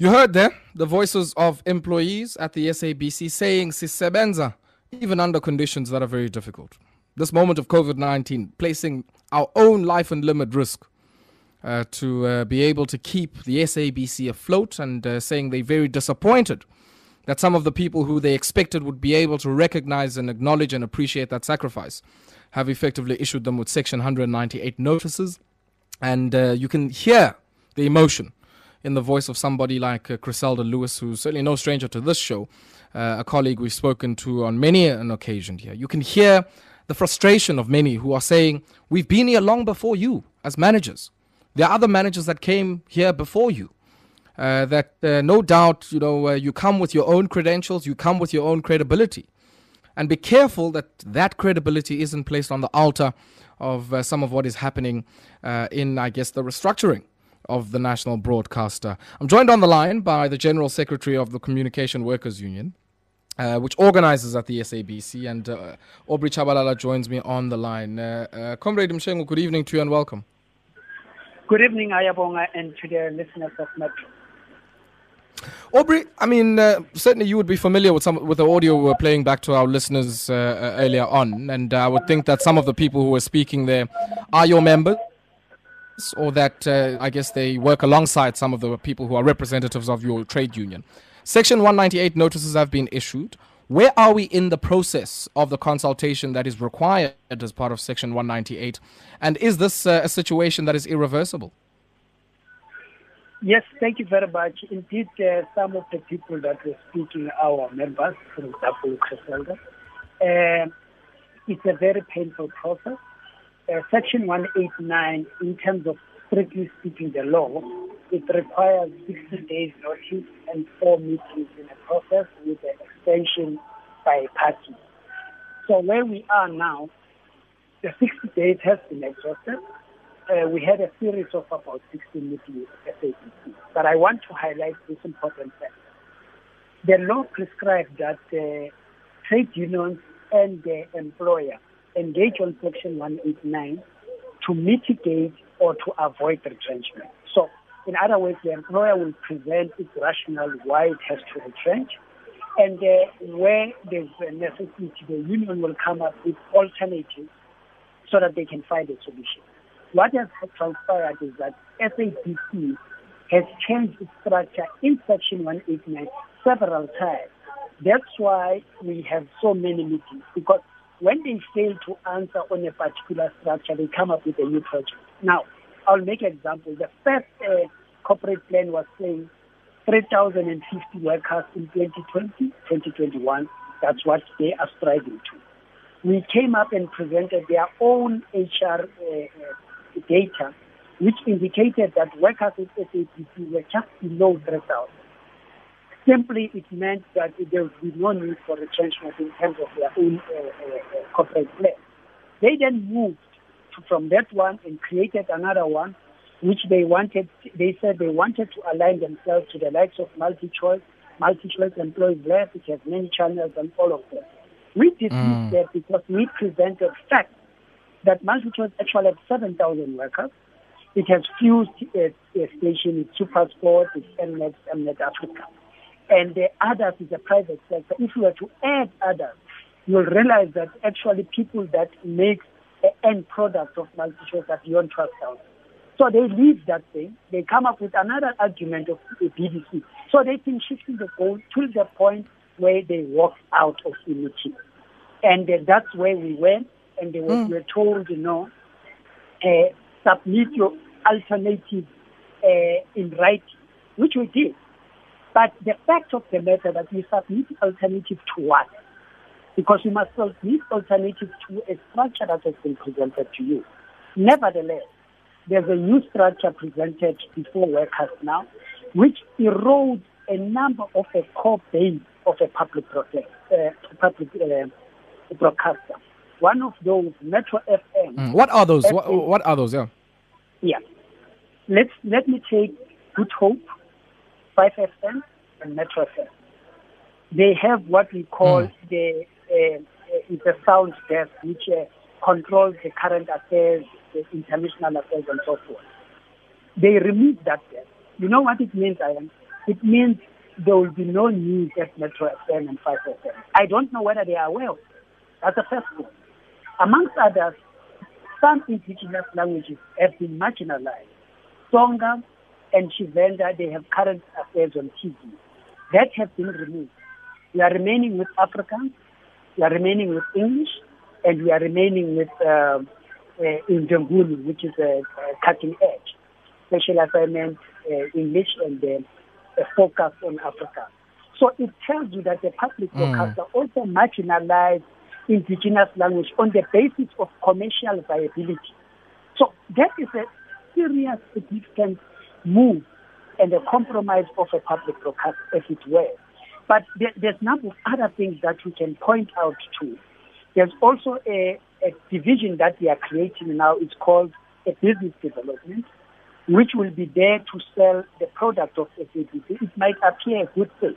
You heard there the voices of employees at the SABC saying sisebenza even under conditions that are very difficult. This moment of COVID 19 placing our own life and limb at risk uh, to uh, be able to keep the SABC afloat and uh, saying they're very disappointed that some of the people who they expected would be able to recognize and acknowledge and appreciate that sacrifice have effectively issued them with Section 198 notices. And uh, you can hear the emotion in the voice of somebody like uh, Griselda Lewis, who's certainly no stranger to this show, uh, a colleague we've spoken to on many an occasion here. You can hear the frustration of many who are saying, We've been here long before you as managers. There are other managers that came here before you. Uh, that uh, no doubt, you know, uh, you come with your own credentials, you come with your own credibility. And be careful that that credibility isn't placed on the altar of uh, some of what is happening uh, in, I guess, the restructuring of the national broadcaster. I'm joined on the line by the General Secretary of the Communication Workers Union, uh, which organizes at the SABC, and uh, Aubrey Tshabalala joins me on the line. Uh, uh, Comrade Mshengu, good evening to you and welcome. Good evening, Ayabonga, and to the listeners of Metro. Aubrey, I mean, uh, certainly you would be familiar with some with the audio we were playing back to our listeners uh, uh, earlier on, and I would think that some of the people who were speaking there are your members, or that uh, I guess they work alongside some of the people who are representatives of your trade union. Section 198 notices have been issued. Where are we in the process of the consultation that is required as part of Section 198? And is this uh, a situation that is irreversible? Yes, thank you very much. Indeed, uh, some of the people that were speaking, our members, for example, Griselda, uh, it's a very painful process. Uh, Section 189, in terms of strictly speaking the law, it requires 60 days notice and four meetings in a process with an extension by party. So where we are now, the 60 days has been exhausted uh, we had a series of about 16 meetings at. But I want to highlight this important fact. The law prescribes that uh, trade unions and the employer engage on Section 189 to mitigate or to avoid retrenchment. So, in other words, the employer will present its rationale why it has to retrench, and uh, where there's a necessity, the union will come up with alternatives so that they can find a solution. What has transpired is that SABC has changed its structure in Section 189 several times. That's why we have so many meetings, because when they fail to answer on a particular structure, they come up with a new project. Now, I'll make an example. The first uh, corporate plan was saying 3,050 workers in 2020, 2021. That's what they are striving to. We came up and presented their own HR uh, data which indicated that workers with SABC were just below 3,000. Simply, it meant that there would be no need for retrenchment in terms of their own uh, uh, uh, corporate plan. They then moved from that one and created another one, which they wanted. They said they wanted to align themselves to the likes of MultiChoice. MultiChoice employs less, which has many channels and all of that. We dismissed mm. that because we presented facts that MultiChoice actually has 7,000 workers. It has fused its, its station, its Supersport, its Mnet, Mnet Africa. And the others is a private sector. If you were to add others, you'll realize that actually people that make the end product of MultiChoice are beyond 12,000. So they leave that thing. They come up with another argument of the BBC. So they've been shifting the goal to the point where they walk out of unity. And uh, that's where we went and they were, mm. were told, you know, uh, submit your alternative uh, in writing, which we did. But the fact of the matter that we submit alternative to what? Because we must submit alternative to a structure that has been presented to you. Nevertheless, there's a new structure presented before workers now, which erodes a number of the core base of a public, project, uh, public uh, broadcaster. One of those, Metro FM. Mm. What are those? what, what, are those? Yeah. Yeah. Let's let me take Good Hope, Five FM, and Metro FM. They have what we call mm. the uh, a sound desk which uh, controls the current affairs, the international affairs, and so forth. They removed that desk. You know what it means, I am. it means there will be no news at Metro FM and 5 FM. I don't know whether they are aware. That's the first thing. Amongst others, some indigenous languages have been marginalized. Tsonga and Tshivenda, they have current affairs on TV. That has been removed. We are remaining with Afrikaans, we are remaining with English, and we are remaining with uh, uh, which is a, a, cutting edge, special assignment uh, English and then a focus on Africa. So it tells you that the public mm. broadcaster also marginalized indigenous language on the basis of commercial viability. So that is a serious, significant move and a compromise of a public broadcast, as it were. But there, there's a number of other things that we can point out to. There's also a, a division that we are creating now. It's called a business development, which will be there to sell the product of SABC. It might appear a good thing,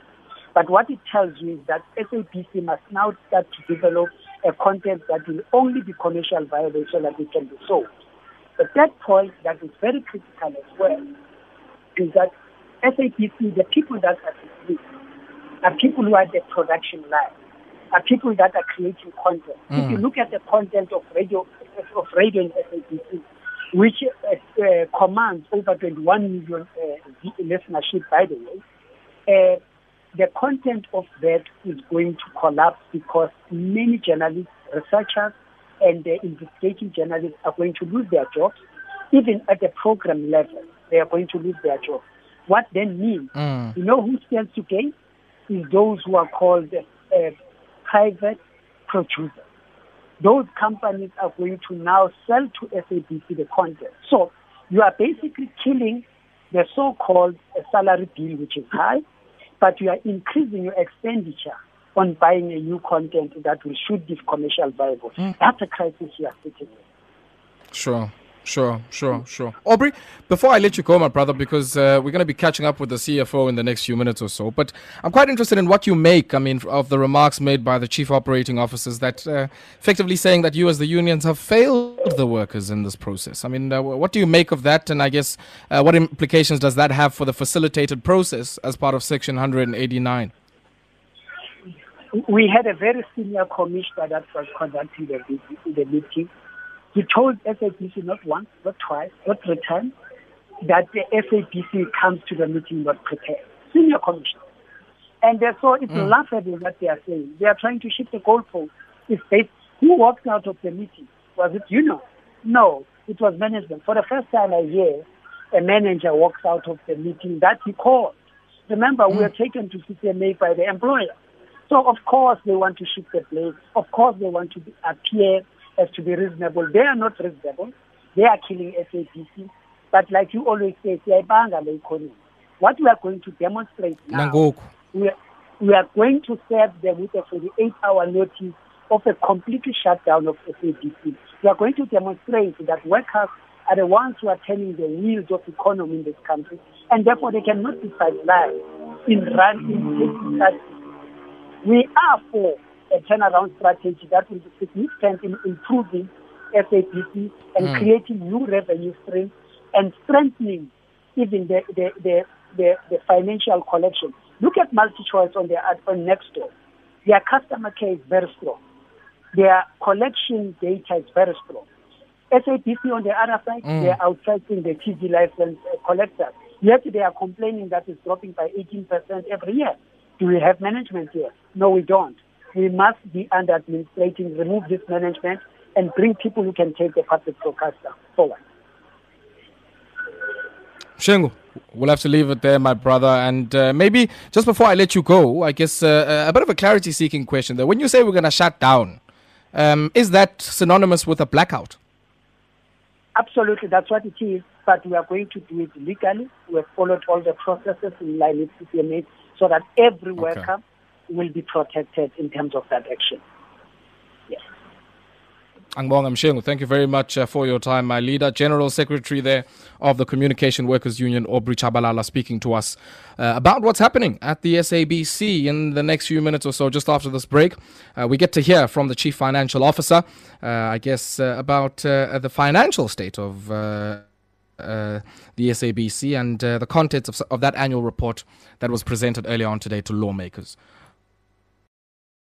but what it tells you is that SABC must now start to develop a content that will only be commercial viable so that it can be sold. The third point that is very critical as well is that SABC, the people that are asleep, are people who are the production line, are people that are creating content. Mm. If you look at the content of radio, of radio in SABC, which uh, uh, commands over 21 million uh, listenership, by the way, uh, the content of that is going to collapse because many journalists, researchers, and the investigating journalists are going to lose their jobs. Even at the program level, they are going to lose their job. What then means, mm. you know who stands to gain? Is those who are called uh, private producers. Those companies are going to now sell to SABC the content. So you are basically killing the so-called salary bill, which is high, but you are increasing your expenditure on buying a new content that will shoot be commercial viable. Mm. That's a crisis you are sitting in. Sure. Sure, sure, sure. Aubrey, before I let you go, my brother, because uh, we're going to be catching up with the CFO in the next few minutes or so, but I'm quite interested in what you make, I mean, of the remarks made by the chief operating officers that uh, effectively saying that you as the unions have failed the workers in this process. I mean, uh, what do you make of that? And I guess uh, what implications does that have for the facilitated process as part of Section 189? We had a very senior commissioner that was conducting the, the meeting he told SABC not once, not twice, not three times, that the SABC comes to the meeting not prepared. Senior commissioner. And so it's mm. laughable what they are saying. They are trying to shift the goalpost. It's based, who walked out of the meeting? Was it you know? No, it was management. For the first time I hear a manager walks out of the meeting that he called. Remember, mm. we were taken to CCMA by the employer. So of course they want to shift the blame. Of course they want to appear as to be reasonable. They are not reasonable. They are killing SABC. But like you always say, siyayibanga le economy. What we are going to demonstrate now, we are, we are going to serve them with a 48-hour notice of a complete shutdown of SABC. We are going to demonstrate that workers are the ones who are turning the wheels of economy in this country, and therefore they cannot be sidelined in running. We are for a turnaround strategy that will be significant in improving SABC and mm. creating new revenue streams and strengthening even the, the, the, the, the financial collection. Look at MultiChoice on their on Nextdoor. Their customer care is very strong. Their collection data is very strong. SABC on the other side, mm. they are outsourcing the TV license uh, collectors. Yet they are complaining that it's dropping by 18% every year. Do we have management here? No, we don't we must be under administrating, remove this management, and bring people who can take the public broadcaster forward. Shengu, we'll have to leave it there, my brother. And uh, maybe just before I let you go, I guess uh, a bit of a clarity seeking question there. When you say we're going to shut down, um, is that synonymous with a blackout? Absolutely, that's what it is. But we are going to do it legally. We have followed all the processes in line with CCMA so that every okay. worker will be protected in terms of that action. Yes. Angbong Mshengu, thank you very much uh, for your time. My leader, General Secretary there of the Communication Workers Union, Aubrey Tshabalala, speaking to us uh, about what's happening at the SABC in the next few minutes or so, just after this break. Uh, we get to hear from the Chief Financial Officer, uh, I guess, uh, about uh, the financial state of uh, the SABC and uh, the contents of, of that annual report that was presented earlier on today to lawmakers.